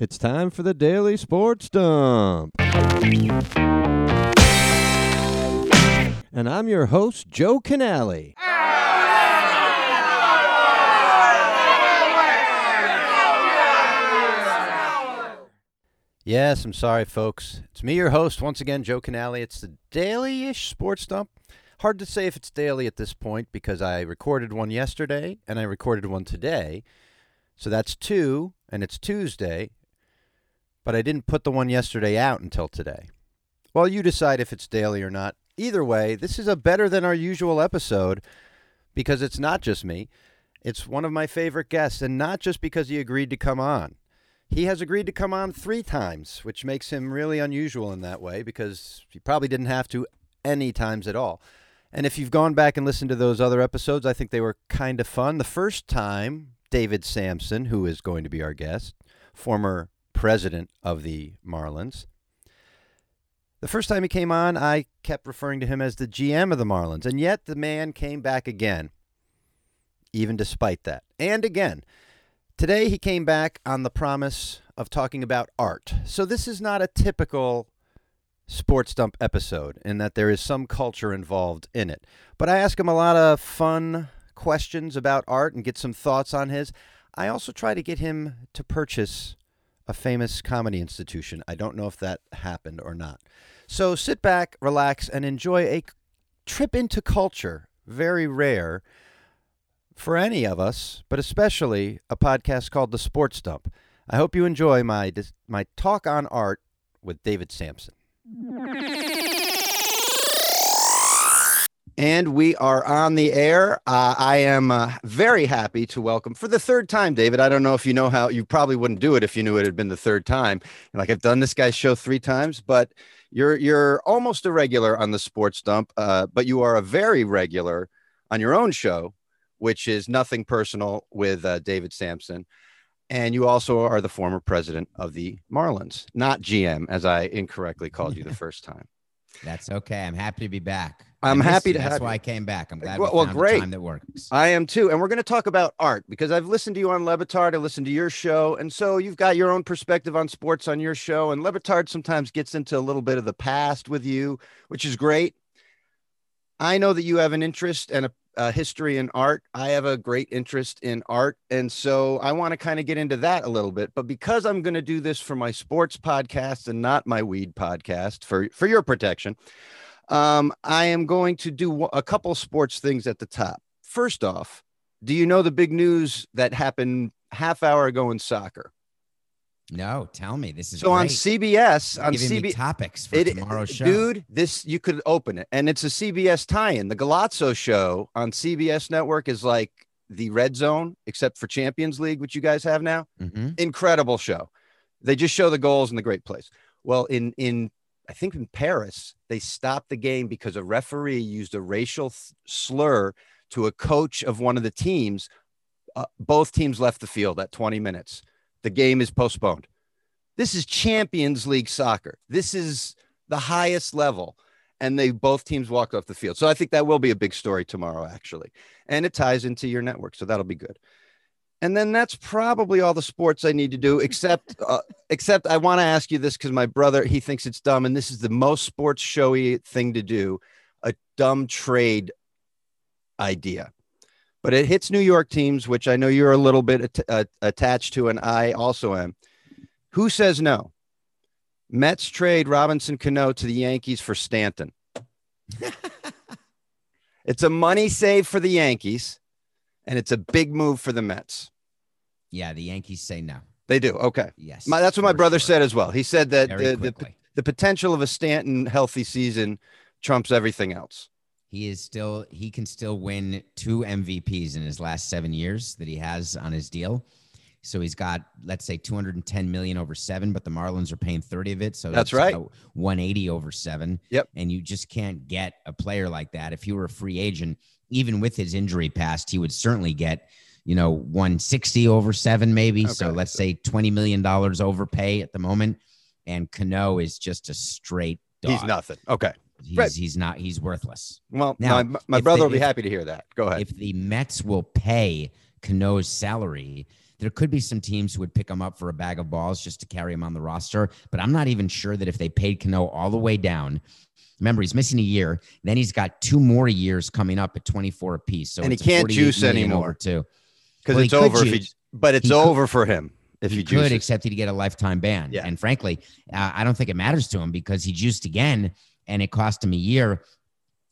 It's time for the Daily Sports Dump. And I'm your host, Joe Canale. Yes, I'm sorry, folks. It's me, your host, once again, Joe Canale. It's the daily ish sports dump. Hard to say if it's daily at this point because I recorded one yesterday and I recorded one today. So that's two, and it's Tuesday. But I didn't put the one yesterday out until today. Well, you decide if it's daily or not. Either way, this is a better than our usual episode because it's not just me. It's one of my favorite guests, and not just because he agreed to come on. He has agreed to come on three times, which makes him really unusual in that way because he probably didn't have to any times at all. And if you've gone back and listened to those other episodes, I think they were kind of fun. The first time, David Samson, who is going to be our guest, former president of the Marlins. The first time he came on, I kept referring to him as the GM of the Marlins, and yet the man came back again, even despite that. And again, today he came back on the promise of talking about art. So this is not a typical sports dump episode in that there is some culture involved in it. But I ask him a lot of fun questions about art and get some thoughts on his. I also try to get him to purchase a famous comedy institution. I don't know if that happened or not. So sit back, relax, and enjoy a trip into culture. Very rare for any of us, but especially a podcast called The Sports Dump. I hope you enjoy my my talk on art with David Samson. And we are on the air. Uh, I am uh, very happy to welcome for the third time, David. I don't know if you know how you probably wouldn't do it if you knew it had been the third time. Like I've done this guy's show three times, but you're you're almost a regular on the Sports Dump, uh, but you are a very regular on your own show, which is nothing personal with uh, David Samson. And you also are the former president of the Marlins, not GM, as I incorrectly called you the first time. That's okay. I'm happy to be back. I'm happy to That's have why you. I came back. I'm glad Well- we well, great. time that works. I am too. And we're going to talk about art because I've listened to you on Le Batard. I listened to your show. And so you've got your own perspective on sports on your show. And Le Batard sometimes gets into a little bit of the past with you, which is great. I know that you have an interest and a, a history in art. I have a great interest in art. And so I want to kind of get into that a little bit. But because I'm going to do this for my sports podcast and not my weed podcast for, for your protection, um, I am going to do a couple sports things at the top. First off, do you know the big news that happened half hour ago in soccer? No, tell me. This is So on. CBS, You're on CBS, topics for it, tomorrow's show. dude, this you could open it, and it's a CBS tie-in. The Golazo show on CBS Network is like the Red Zone, except for Champions League, which you guys have now. Mhm. Incredible show. They just show the goals in the great place. Well, in in I think in Paris, they stopped the game because a referee used a racial th- slur to a coach of one of the teams. Uh, both teams left the field at 20 minutes. The game is postponed. This is Champions League soccer. This is the highest level. And they both teams walked off the field. So I think that will be a big story tomorrow, actually. And it ties into your network. So that'll be good. And then that's probably all the sports I need to do, except uh, except I want to ask you this because my brother he thinks it's dumb, and this is the most sports showy thing to do, a dumb trade idea. But it hits New York teams, which I know you're a little bit at- uh, attached to, and I also am. Who says no? Mets trade Robinson Cano to the Yankees for Stanton. it's a money save for the Yankees, and it's a big move for the Mets. Yeah, the Yankees say no. They do. Okay. Yes. My, that's what my brother sure. said as well. He said that the, the, the potential of a Stanton healthy season trumps everything else. he is still he can still win two MVPs in his last seven years that he has on his deal. So he's got let's say 210 million over seven, but the Marlins are paying 30 of it. So That's right. 180 over seven. Yep. And you just can't get a player like that. If you were a free agent, even with his injury past, he would certainly get, you know, 160 over seven, maybe. So let's say 20 million dollars overpay at the moment. And Cano is just a straight dog. He's nothing. Okay. He's, Right. he's not. He's worthless. Well, Now, my, my brother the- will be if- happy to hear that. Go ahead. If the Mets will pay Cano's salary, There could be some teams who would pick him up for a bag of balls just to carry him on the roster, but I'm not even sure that if they paid Cano all the way down. Remember, he's missing a year. Then he's got two more years coming up at 24 apiece. So And he can't juice anymore. too, because Well, it's could over. If he, but it's He could- over for him if he he, could, except he'd get a lifetime ban. Yeah. And frankly, uh, I don't think it matters to him because he juiced again and it cost him a year.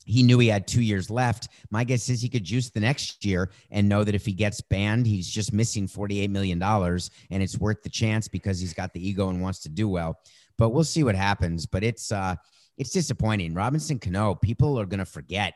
He knew he had two years left. My guess is he could juice the next year and know that if he gets banned, he's just missing $48 million and it's worth the chance because he's got the ego and wants to do well. But we'll see what happens. But it's uh it's disappointing. Robinson Cano, people are gonna forget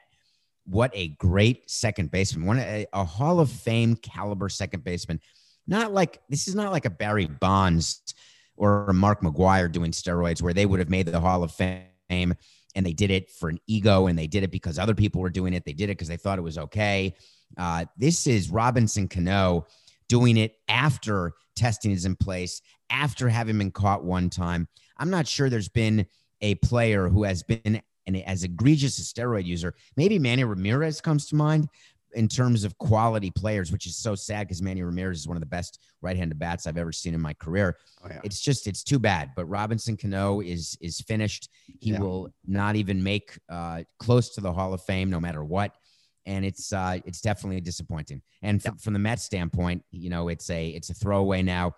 what a great second baseman, one a, a Hall of Fame caliber second baseman. Not like this is not like a Barry Bonds or a Mark McGwire doing steroids where they would have made the Hall of Fame and they did it for an ego and they did it because other people were doing it. They did it because they thought it was okay. Uh, this is Robinson Cano doing it after testing is in place, after having been caught one time. I'm not sure there's been a player who has been an, as egregious a steroid user. Maybe Manny Ramirez comes to mind in terms of quality players, which is so sad because Manny Ramirez is one of the best right-handed bats I've ever seen in my career. Oh, yeah. It's just it's too bad. But Robinson Cano is is finished. He Yeah. will not even make uh, close to the Hall of Fame, no matter what. And it's uh, it's definitely disappointing. And from, from the Mets standpoint, you know, it's a it's a throwaway now.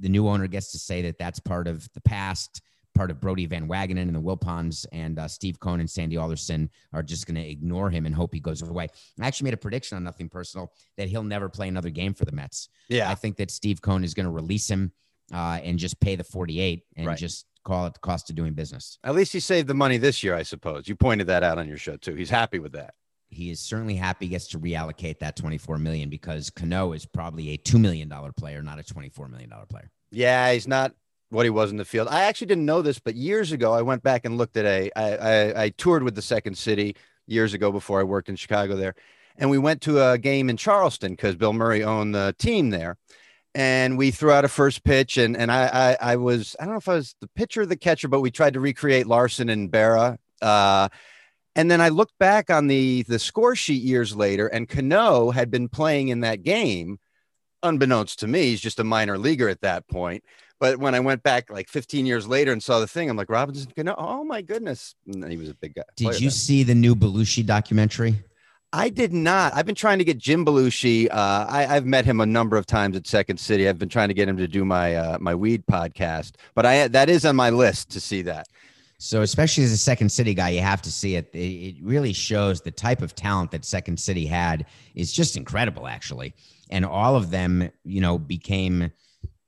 The new owner gets to say that that's part of the past, part of Brodie Van Wagenen and the Wilpons, and uh, Steve Cohen and Sandy Alderson are just going to ignore him and hope he goes away. I actually made a prediction on Nothing Personal that he'll never play another game for the Mets. yeah. I think that Steve Cohen is going to release him uh, and just pay the 48 and Right. just call it the cost of doing business. At least he saved the money this year, I suppose. You pointed that out on your show too. He's happy with that. He is certainly happy he gets to reallocate that 24 million because Cano is probably a $2 million player, not a $24 million player. Yeah, he's not what he was in the field. I actually didn't know this, but years ago I went back and looked at a. I, I, I toured with the Second City years ago before I worked in Chicago there, and we went to a game in Charleston because Bill Murray owned the team there, and we threw out a first pitch, and and I I, I was I don't know if I was the pitcher or the catcher, but we tried to recreate Larsen and Berra. Uh, and then I looked back on the the score sheet years later, and Cano had been playing in that game. Unbeknownst to me, he's just a minor leaguer at that point. But when I went back like 15 years later and saw the thing, I'm like, Robinson Cano, oh my goodness. And he was a big guy. Did you then. see the new Belushi documentary? I did not. I've been trying to get Jim Belushi. Uh, I, I've met him a number of times at Second City. I've been trying to get him to do my uh, my weed podcast, but I that is on my list to see that. So, especially as a Second City guy, you have to see it. It, it really shows the type of talent that Second City had is just incredible, actually. And all of them, you know, became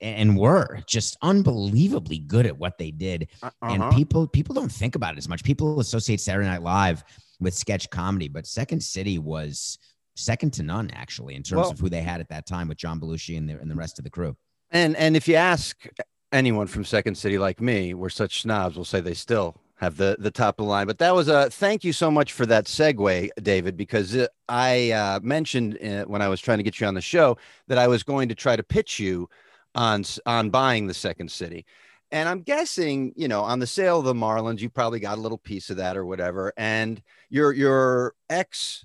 and were just unbelievably good at what they did. And Uh-huh. people people don't think about it as much. People associate Saturday Night Live with sketch comedy, but Second City was second to none, actually, in terms Well- of who they had at that time with John Belushi and the, and the rest of the crew. And and if you ask anyone from Second City like me, we're such snobs, we'll say they still have the the top of the line. But that was a thank you so much for that segue, David, because uh, I uh, mentioned uh, when I was trying to get you on the show that I was going to try to pitch you on on buying the Second City. And I'm guessing, you know, on the sale of the Marlins, you probably got a little piece of that or whatever. And your your ex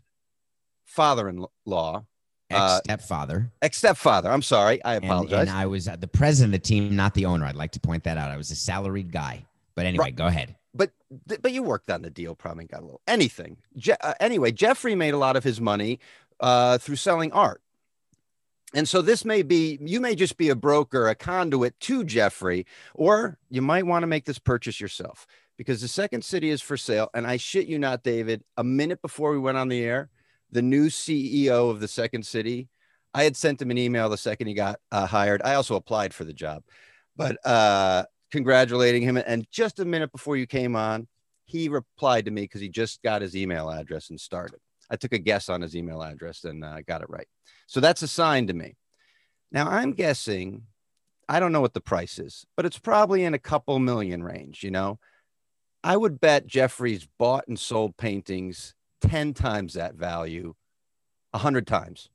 father-in-law, Ex Uh, stepfather. ex stepfather. I'm sorry, I apologize. and I was uh, the president of the team, not the owner. I'd like to point that out. I was a salaried guy. But anyway, Right. go ahead. But but you worked on the deal probably got a little anything. Je- uh, anyway jeffrey made a lot of his money uh, through selling art. And so this may be you may just be a broker a conduit to jeffrey or you might want to make this purchase yourself. Because the second city is for sale and i shit you not david a minute before we went on the air the new ceo of the second city i had sent him an email the second he got uh, hired. I also applied for the job. But uh congratulating him. And just a minute before you came on, he replied to me because he just got his email address and started. I took a guess on his email address and uh, got it right. So that's a sign to me. Now I'm guessing, I don't know what the price is, but it's probably in a couple million range. You know, I would bet Jeffrey's bought and sold paintings 10 times that value, 100 times.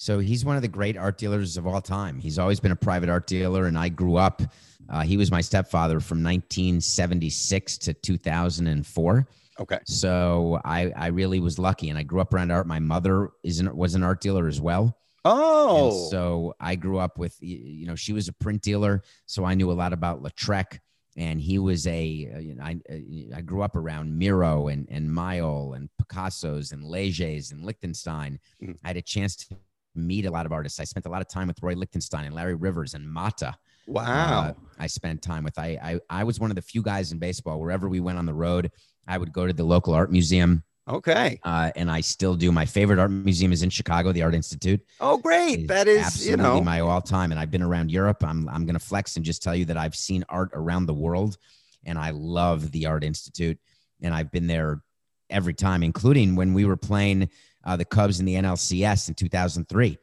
So he's one of the great art dealers of all time. He's always been a private art dealer, and I grew up. Uh, he was my stepfather from 1976 to 2004. Okay. So I, I really was lucky, and I grew up around art. My mother is an, was an art dealer as well. Oh, And so I grew up with, you know, she was a print dealer, so I knew a lot about Lautrec, and he was a, uh, you know, I, uh, I grew up around Miro and and Maillol and Picasso's and Legers and Lichtenstein. Mhm. I had a chance to meet a lot of artists. I spent a lot of time with Roy Lichtenstein and Larry Rivers and Matta. wow. uh, I spent time with. I, I I was one of the few guys in baseball. Wherever we went on the road, I would go to the local art museum, okay. uh, and I still do. My favorite art museum is in Chicago, the Art Institute Oh, great. That is, you absolutely know, my all time. And I've been around Europe. I'm I'm gonna flex and just tell you that I've seen art around the world, and I love the Art Institute. And I've been there every time, including when we were playing uh, the Cubs in the NLCS in 2003.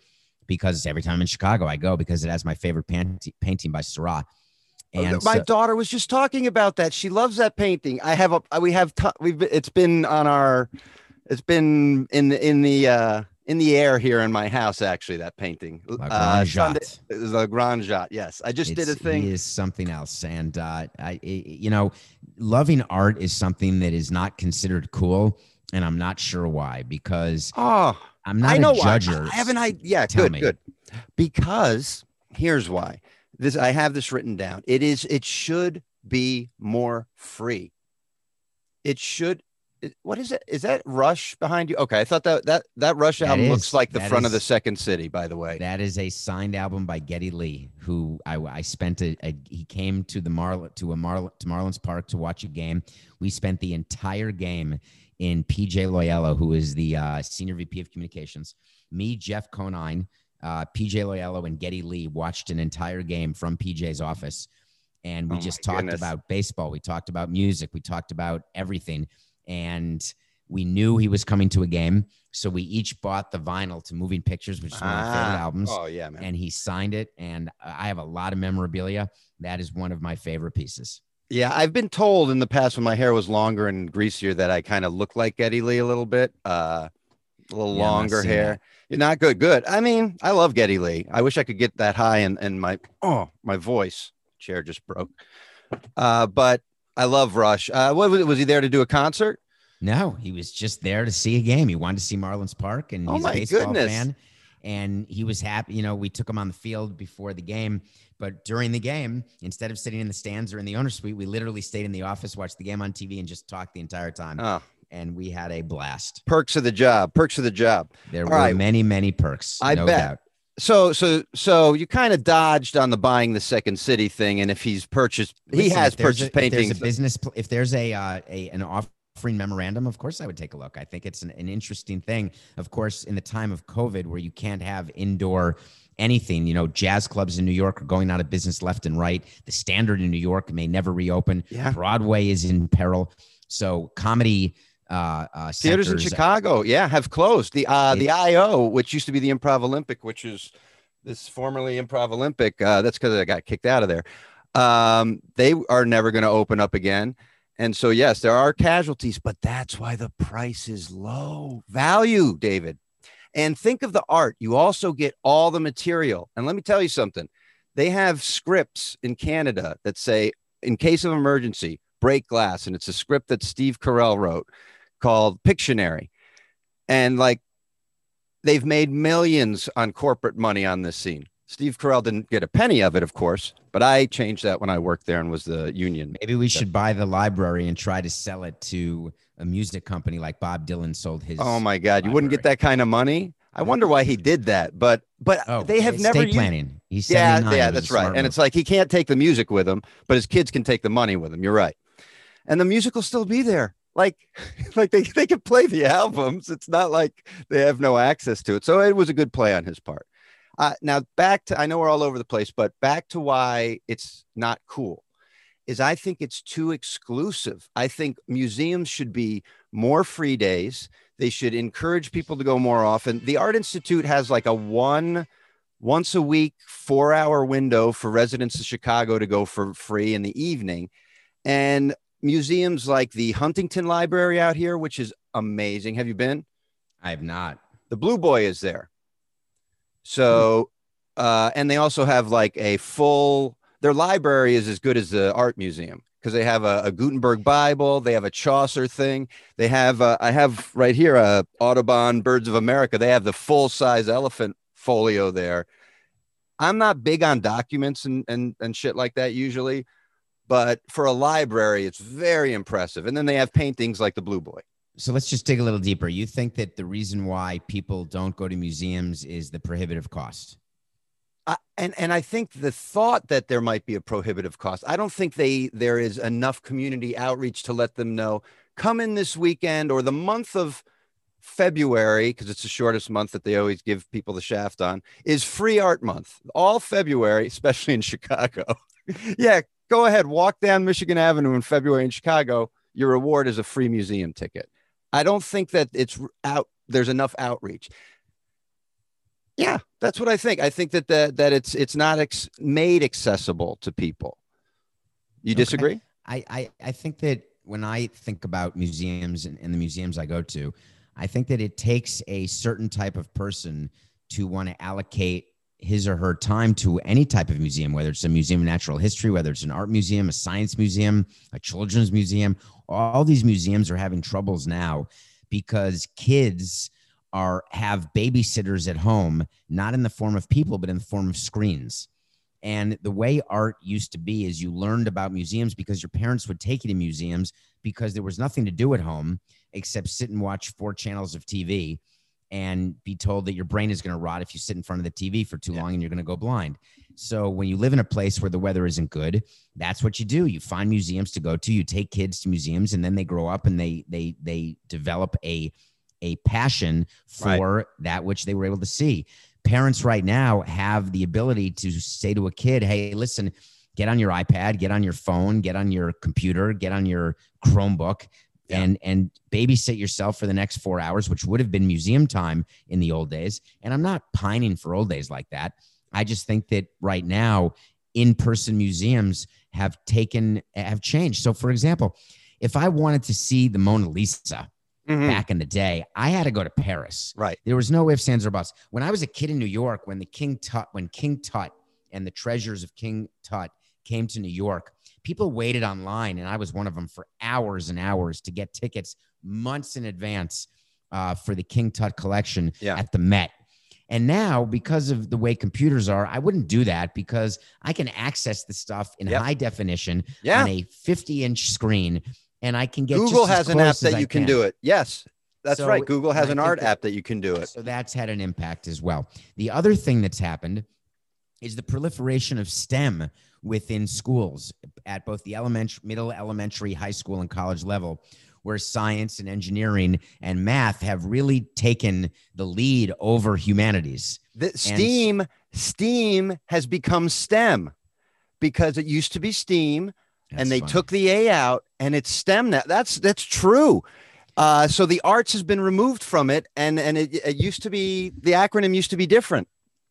Because every time in Chicago, I go because it has my favorite paint- painting by Seurat. And Uh, my so- daughter was just talking about that. She loves that painting. I have a we have t- we've been- it's been on our it's been in the in the uh in the air here in my house actually that painting. Uh, Sunday- Jatte. it was a grand shot. Yes. I just did a thing. Is something else, and uh, I- you know, loving art is something that is not considered cool, and I'm not sure why. Because Oh, I'm not I know a judger. I have an idea. Yeah, Tell good, me. good. Because here's why. This I have this written down. It is. It should be more free. It should. What is it? Is that Rush behind you? Okay, I thought that that that Rush That album is- looks like the front of the Second City. By the way. That is a signed album by Geddy Lee, who I, I spent a, a he came to the Marl to a Marl to Marlins Park to watch a game. We spent the entire game in PJ Loyello, who is the uh, senior VP of communications. Me, Jeff Conine, uh, PJ Loyello, and Geddy Lee watched an entire game from PJ's office, and we Oh just talked goodness. about baseball. We talked about music. We talked about everything, and we knew he was coming to a game, so we each bought the vinyl to Moving Pictures, which is one of my favorite Ah, albums Oh yeah, man. and he signed it and i have a lot of memorabilia that is one of my favorite pieces Yeah, I've been told in the past when my hair was longer and greasier that I kind of look like Geddy Lee a little bit. Uh, a little Yeah, longer hair. that. You're not good. Good. I mean, I love Geddy Lee. I wish I could get that high and and my oh my voice chair just broke. Uh, but I love Rush. Uh, what was, was he there to do a concert? no he was just there to see a game he wanted to see marlins park and Oh he's my a baseball goodness. fan and he was happy you know we took him on the field before the game but during the game instead of sitting in the stands or in the owner suite we literally stayed in the office watched the game on tv and just talked the entire time Oh, and we had a blast perks of the job. Perks of the job. there All were right. many many perks I no bet. doubt So so so you kind of dodged on the buying the second city thing, and if he's purchased, he has purchased a, if there's a business, if there's a, uh, a an offering memorandum, of course I would take a look. I think it's an, an interesting thing. Of course, in the time of COVID, where you can't have indoor anything, you know, jazz clubs in New York are going out of business left and right. The Standard in New York may never reopen. Yeah. Broadway is in peril. So comedy uh, uh, Theaters in centers- Chicago, yeah, have closed. The uh, the IO, which used to be the Improv Olympic, which is this formerly Improv Olympic. Uh, that's because I got kicked out of there. Um, they are never going to open up again. And so, yes, there are casualties, but that's why the price is low value, David. And think of the art. You also get all the material. And let me tell you something they have scripts in Canada that say, in case of emergency, break glass. And it's a script that Steve Carell wrote called Pictionary. And like they've made millions on corporate money on this scene. Steve Carell didn't get a penny of it, of course, but I changed that when I worked there and was the union. Maybe we should buy the library and try to sell it to a music company like Bob Dylan sold his. Oh my God, you wouldn't get that kind of money. I wonder why he did that, but but Oh, they have never used planning. He's Yeah, 79. yeah, that's right. And move. it's like he can't take the music with him, but his kids can take the money with him. You're right. And the music will still be there. Like, like they, they can play the albums. It's not like they have no access to it. So it was a good play on his part. Uh, now back to I know we're all over the place, but back to why it's not cool is I think it's too exclusive. I think museums should be more free days. They should encourage people to go more often. The Art Institute has like a one once a week, four hour window for residents of Chicago to go for free in the evening. And museums like the Huntington Library out here, which is amazing. Have you been? I have not. The Blue Boy is there. So, uh, and they also have like a full, their library is as good as the art museum because they have a, a Gutenberg Bible, they have a Chaucer thing, they have, uh, I have right here a Audubon Birds of America. They have the full size elephant folio there. I'm not big on documents and and and shit like that usually, but for a library, it's very impressive. And then they have paintings like the Blue Boy. So let's just dig a little deeper. You think that the reason why people don't go to museums is the prohibitive cost? And and I think the thought that there might be a prohibitive cost. I don't think they there is enough community outreach to let them know. Come in this weekend or the month of February, because it's the shortest month that they always give people the shaft on, is free art month. All February, especially in Chicago. yeah, go ahead, walk down Michigan Avenue in February in Chicago. Your reward is a free museum ticket. I don't think that it's out. There's enough outreach. Yeah, that's what I think. I think that that, that it's it's not ex- made accessible to people. You okay. disagree? I, I I think that when I think about museums and, and the museums I go to, I think that it takes a certain type of person to want to allocate his or her time to any type of museum, whether it's a museum of natural history, whether it's an art museum, a science museum, a children's museum. All these museums are having troubles now because kids are have babysitters at home, not in the form of people, but in the form of screens. And the way art used to be is you learned about museums because your parents would take you to museums because there was nothing to do at home except sit and watch four channels of TV and be told that your brain is going to rot if you sit in front of the TV for too yeah. long and you're going to go blind. So when you live in a place where the weather isn't good, that's what you do. You find museums to go to. You take kids to museums, and then they grow up and they they they develop a a passion for right. that which they were able to see. Parents right now have the ability to say to a kid, "Hey, listen." Get on your iPad, get on your phone, get on your computer, get on your Chromebook, yeah. and and babysit yourself for the next four hours, which would have been museum time in the old days. And I'm not pining for old days like that. I just think that right now, in-person museums have taken have changed. So, for example, if I wanted to see the Mona Lisa mm-hmm. back in the day, I had to go to Paris. Right. There was no ifs, ands, or buts. When I was a kid in New York, when the King Tut, when King Tut and the treasures of King Tut came to New York, people waited online, and I was one of them for hours and hours to get tickets months in advance uh, for the King Tut collection yeah. at the Met. And now, because of the way computers are, I wouldn't do that because I can access the stuff in yep. high definition yeah. on a 50 inch screen and I can get Google has an app that you can, can, do it. Yes, that's so, right. Google has an art that, app that you can do it. So that's had an impact as well. The other thing that's happened is the proliferation of STEM within schools at both the elementary, middle, elementary, high school, and college level, where science and engineering and math have really taken the lead over humanities. The STEAM, STEAM has become STEM because it used to be STEAM, and they funny. took the A out, and it's STEM now. That's that's true. Uh, so the arts has been removed from it, and and it, it used to be the acronym used to be different.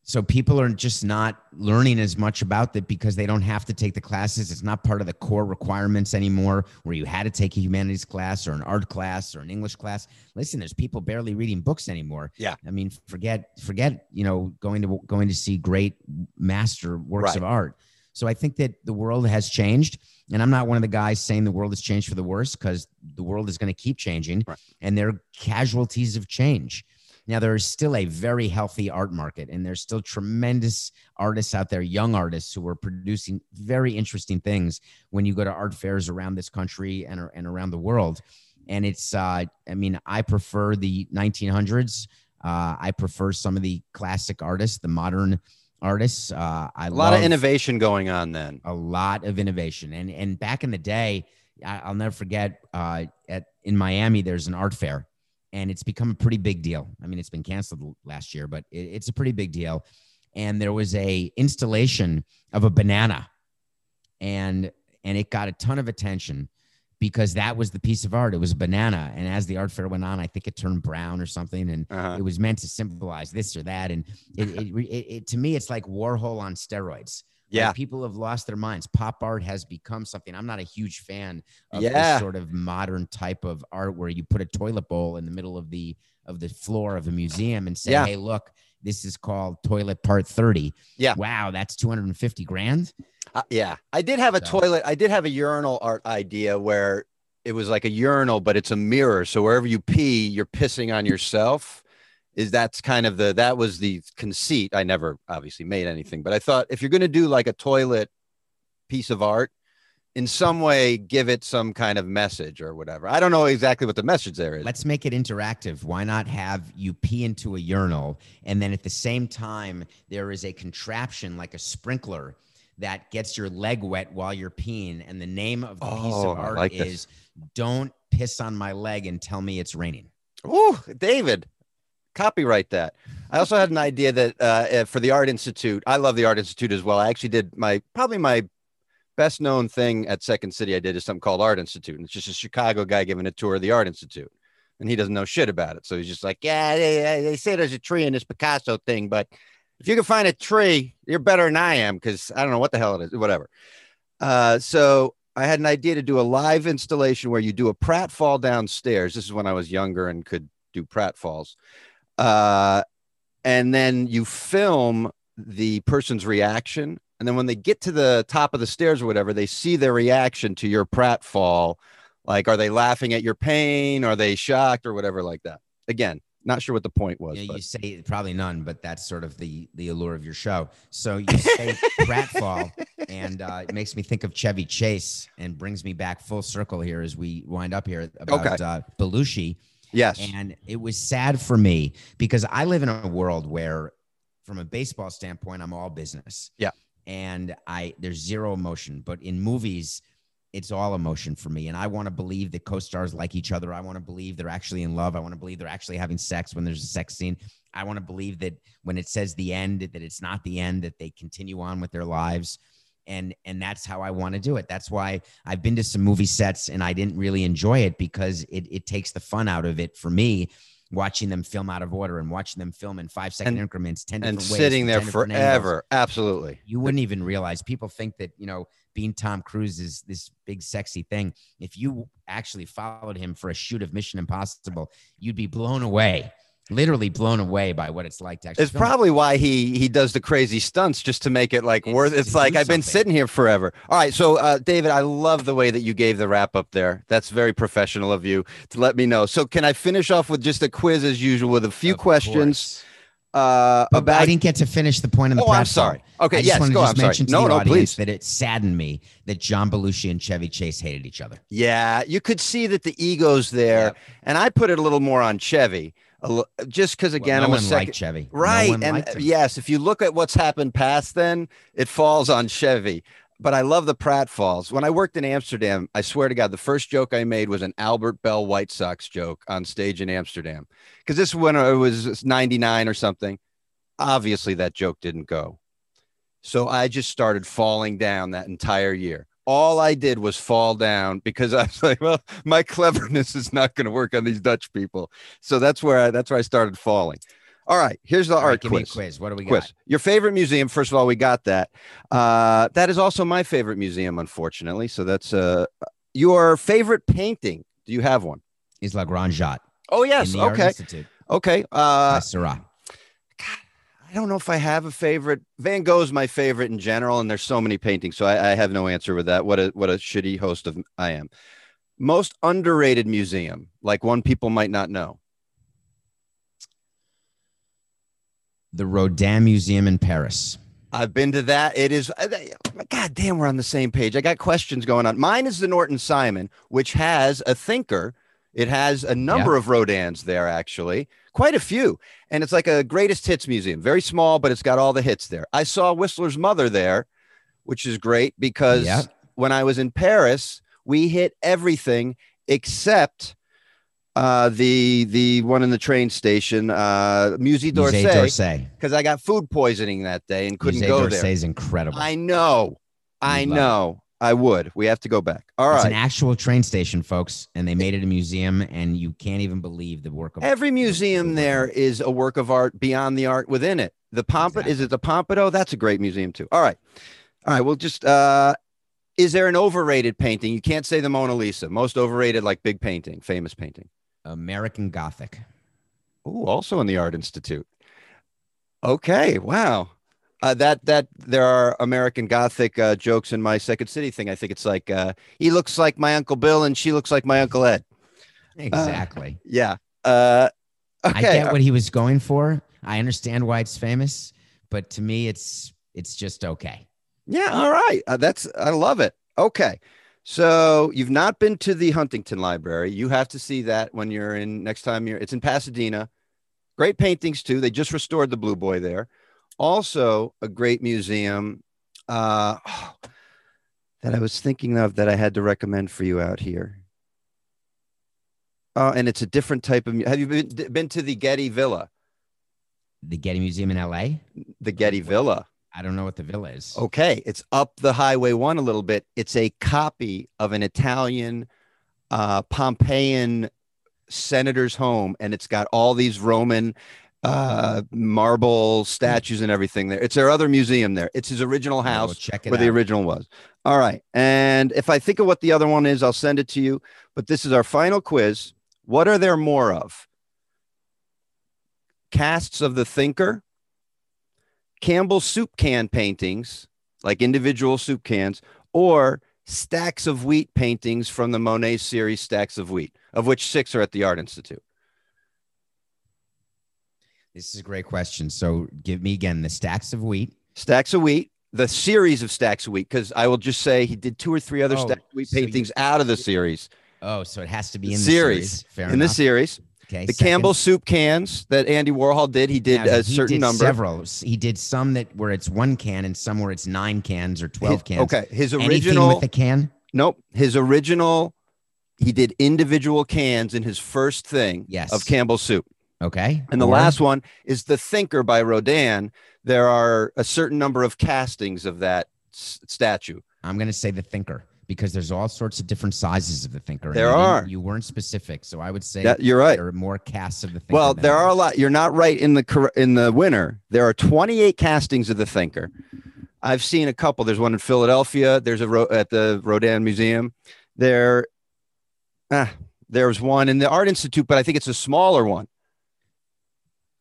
So people are just not learning as much about it because they don't have to take the classes. It's not part of the core requirements anymore where you had to take a humanities class or an art class or an English class. Listen, there's people barely reading books anymore. Yeah. I mean, forget forget, you know, going to going to see great master works right. of art. So I think that the world has changed. And I'm not one of the guys saying the world has changed for the worse because the world is going to keep changing right. and there are casualties of change. Now, there is still a very healthy art market, and there's still tremendous artists out there, young artists who are producing very interesting things when you go to art fairs around this country and, and around the world. And it's, uh, I mean, I prefer the 1900s. Uh, I prefer some of the classic artists, the modern artists. Uh, I a lot of innovation going on then. A lot of innovation, and and back in the day, I, will never forget. Uh, at in Miami, there's an art fair, and it's become a pretty big deal. I mean, it's been canceled last year, but it, it's a pretty big deal. And there was a installation of a banana, and and it got a ton of attention because that was the piece of art. It was a banana, and as the art fair went on, I think it turned brown or something, and uh-huh. it was meant to symbolize this or that. And it, it, it, it to me, it's like Warhol on steroids. Yeah. Like people have lost their minds. Pop art has become something. I'm not a huge fan of yeah. this sort of modern type of art where you put a toilet bowl in the middle of the of the floor of a museum and say, yeah. "Hey, look, this is called toilet part 30." Yeah. Wow, that's 250 grand. Uh, yeah. I did have a so. toilet. I did have a urinal art idea where it was like a urinal, but it's a mirror. So wherever you pee, you're pissing on yourself is that's kind of the that was the conceit. I never obviously made anything, but I thought if you're going to do like a toilet piece of art, in some way give it some kind of message or whatever. I don't know exactly what the message there is. Let's make it interactive. Why not have you pee into a urinal and then at the same time there is a contraption like a sprinkler that gets your leg wet while you're peeing and the name of the piece Oh, of art like this. is don't piss on my leg and tell me it's raining. Oh, David, copyright that. I also had an idea that uh, uh, for the Art Institute, I love the Art Institute as well. I actually did my probably my best known thing at Second City. I did is something called Art Institute, and it's just a Chicago guy giving a tour of the Art Institute, and he doesn't know shit about it. So he's just like, yeah, they, they- say there's a tree in this Picasso thing, but if you can find a tree, you're better than I am because I don't know what the hell it is, whatever. Uh, so I had an idea to do a live installation where you do a Pratt fall downstairs. This is when I was younger and could do pratfalls. Uh, and then you film the person's reaction. And then when they get to the top of the stairs or whatever, they see their reaction to your pratfall. Like, are they laughing at your pain? Are they shocked or whatever like that? Again, not sure what the point was. Yeah, but- you say probably none, but that's sort of the the allure of your show. So you say pratfall, and uh, it makes me think of Chevy Chase, and brings me back full circle here as we wind up here about Okay. uh, Belushi. yes. And it was sad for me because I live in a world where, from a baseball standpoint, I'm all business. Yeah. And I there's zero emotion, but in movies, it's all emotion for me. And I want to believe that co-stars like each other. I want to believe they're actually in love. I want to believe they're actually having sex when there's a sex scene. I want to believe that when it says the end, that it's not the end, that they continue on with their lives. And and that's how I want to do it. That's why I've been to some movie sets and I didn't really enjoy it because it it takes the fun out of it for me. Watching them film out of order and watching them film in five second And- increments, ten and different sitting there 10 forever. Absolutely. you wouldn't even realize people think that you know being tom cruise is this big sexy thing if you actually followed him for a shoot of mission impossible you'd be blown away literally blown away by what it's like to actually It's film probably why he he does the crazy stunts just to make it like It's worth. It's like I've been sitting here forever. All right, so uh, David, I love the way that you gave the wrap up there. That's very professional of you to let me know. So can I finish off with just a quiz as usual with a few Of questions course. uh, about? I didn't get to finish the point on the Oh, I'm sorry. Okay, I just yes, wanted go. to I'm just sorry. mention to No, the no, audience please. that it saddened me that John Belushi and Chevy Chase hated each other. Yeah, you could see that the ego's there, Yep. and I put it a little more on Chevy, just because again Well, no I'm a second. Chevy. No Right. one and him. Uh, yes, if you look at what's happened past then, it falls on Chevy. But I love the Pratt falls. When I worked in Amsterdam, I swear to God, the first joke I made was an Albert Belle White Sox joke on stage in Amsterdam. Because this when it was 99 or something. Obviously, that joke didn't go. So I just started falling down that entire year. All I did was fall down because I was like, well, my cleverness is not going to work on these Dutch people. So that's where I, that's where I started falling. All right, here's the All right, art a quiz. quiz. What do we got? Quiz. Your favorite museum? First of all, we got that. Uh, that is also my favorite museum, unfortunately. So that's uh, your favorite painting. Do you have one? Is La Grande Jatte Oh yes. Okay. Okay. Uh, Seurat. I don't know if I have a favorite. Van Gogh's my favorite in general, and there's so many paintings, so I, I have no answer with that. What a what a shitty host of I am. Most underrated museum, like one people might not know. the Rodin Museum in Paris. I've been to that. It is, uh, God damn, we're on the same page. I got questions going on. Mine is the Norton Simon, which has a thinker. It has a number of Rodins there, actually, quite a few. And it's like a greatest hits museum, very small, but it's got all the hits there. I saw Whistler's mother there, which is great because Yep. when I was in Paris, we hit everything except uh, the the one in the train station, uh, Musée Musée d'Orsay d'Orsay. because I got food poisoning that day and couldn't Musée go d'Orsay there. is incredible. I know. I You'd it. I would. We have to go back. All it's right. an actual train station, folks, and they made it a museum, and you can't even believe the work of Every museum there is a work of art beyond the art within it. The Pompidou, is it the Pompidou? That's a great museum too. All right. All right. We'll just, uh, is there an overrated painting? You can't say the Mona Lisa. Most overrated, like big painting, famous painting. American Gothic. Oh, also in the Art Institute. Okay. Wow. Uh, that that there are American Gothic uh, jokes in my Second City thing. I think it's like uh, he looks like my Uncle Bill and she looks like my Uncle Ed. Exactly. Yeah. Uh, I get what he was going for. I understand why it's famous, but to me, it's it's just okay. Yeah, all right. Uh, that's I love it. Okay. So you've not been to the Huntington Library. You have to see that when you're in next time you're it's in Pasadena. Great paintings too. They just restored the Blue Boy there. Also, a great museum uh that I was thinking of that I had to recommend for you out here. Oh, and it's a different type of. Have you been been to the Getty Villa? The Getty Museum in L.A. The Getty Villa. I don't know what the villa is. Okay, it's up the highway one a little bit. It's a copy of an Italian uh, Pompeian senator's home, and it's got all these Roman uh, marble statues and everything there. It's their other museum there. It's his original I'll house check it where the original was. All right, and if I think of what the other one is, I'll send it to you. But this is our final quiz. What are there more of? Casts of the Thinker, Campbell soup can paintings, like individual soup cans, or stacks of wheat paintings from the Monet series Stacks of Wheat, of which six are at the Art Institute. This is a great question. So give me again the stacks of wheat. Stacks of Wheat, the series of Stacks of Wheat, because I will just say he did two or three other Oh, Stacks of Wheat so you- paintings out of the series. Oh, so it has to be in the series. series. Fair in the series, okay. the second. Campbell soup cans that Andy Warhol did, he did Now, a he certain did number. Several. He did some that where it's one can and some where it's nine cans or twelve His- cans. Okay, his Anything original. with a can. Nope. His original, he did individual cans in his first thing Yes. of Campbell soup. Okay. And the Or- last one is The Thinker by Rodin. There are a certain number of castings of that s- statue. I'm going to say the thinker because there's all sorts of different sizes of the thinker. There you are. You weren't specific, so I would say That, you're right. there are more casts of the thinker. Well, there are a lot. You're not right in the in the winner. There are 28 castings of The Thinker. I've seen a couple. There's one in Philadelphia. There's a ro- at the Rodin Museum. There, ah, there's one in the Art Institute, but I think it's a smaller one.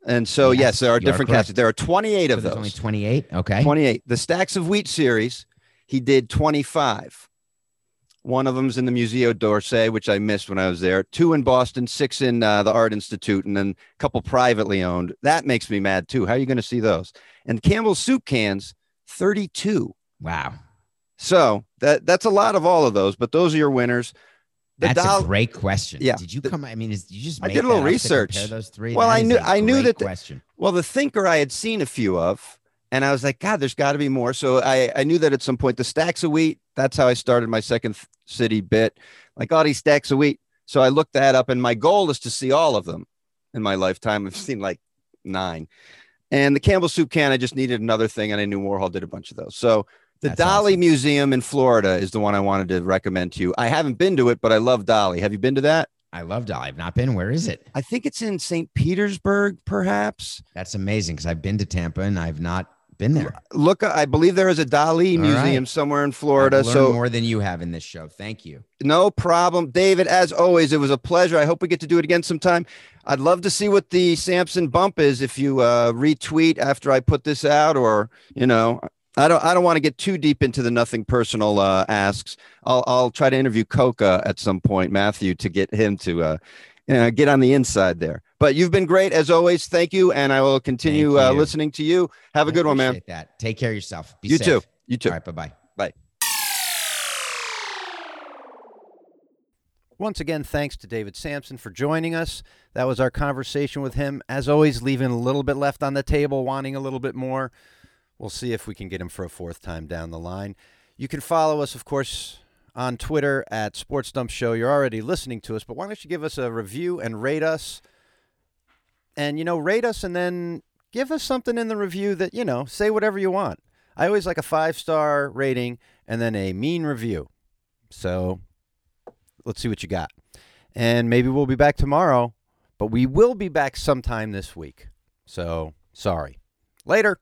And so, yes, Yes, there are you are different correct. There are 28 So of there's those. only 28. Okay. 28. The Stacks of Wheat series, he did 25. One of them's in the Museo d'Orsay, which I missed when I was there. Two in Boston, six in uh, the Art Institute, and then a couple privately owned. That makes me mad too. How are you going to see those? And Campbell's soup cans, 32. Wow. So that that's a lot of all of those, but those are your winners. The That's a great question. Yeah. Did you The- come? I mean, is, did you just I did a little that up to research. those three. Well, That I knew- I knew that the- question. Well, the Thinker I had seen a few of, and I was like, God, there's got to be more. So I, I knew that at some point the stacks of wheat. That's how I started my second city bit. Like all these stacks of wheat. So I looked that up, and my goal is to see all of them in my lifetime. I've seen like nine. And the Campbell soup can, I just needed another thing, and I knew Warhol did a bunch of those. So the That's Dali awesome. Museum in Florida is the one I wanted to recommend to you. I haven't been to it, but I love Dali. Have you been to that? I love Dali. I've not been. Where is it? I think it's in St. Petersburg, perhaps. That's amazing because I've been to Tampa and I've not been there. Look, I believe there is a Dali All museum right. somewhere in Florida. So more than you have in this show. Thank you. no problem, David. As always, it was a pleasure. I hope we get to do it again sometime. I'd love to see what the Samson bump is if you uh, retweet after I put this out, or you know, I don't. I don't want to get too deep into the nothing personal uh, asks. I'll I'll try to interview Coca at some point, Matthew, to get him to uh, you know, get on the inside there. But you've been great as always. Thank you, and I will continue uh, listening to you. Have a I good one, man. appreciate That. Take care of yourself. Be You safe. too. You too. All right. Bye bye bye. Once again, thanks to David Samson for joining us. That was our conversation with him. As always, leaving a little bit left on the table, wanting a little bit more. We'll see if we can get him for a fourth time down the line. You can follow us, of course, on Twitter at Sports Dump Show. You're already listening to us, but why don't you give us a review and rate us? And, you know, rate us and then give us something in the review that, you know, say whatever you want. I always like a five star rating and then a mean review. So let's see what you got. And maybe we'll be back tomorrow, but we will be back sometime this week. So sorry. Later.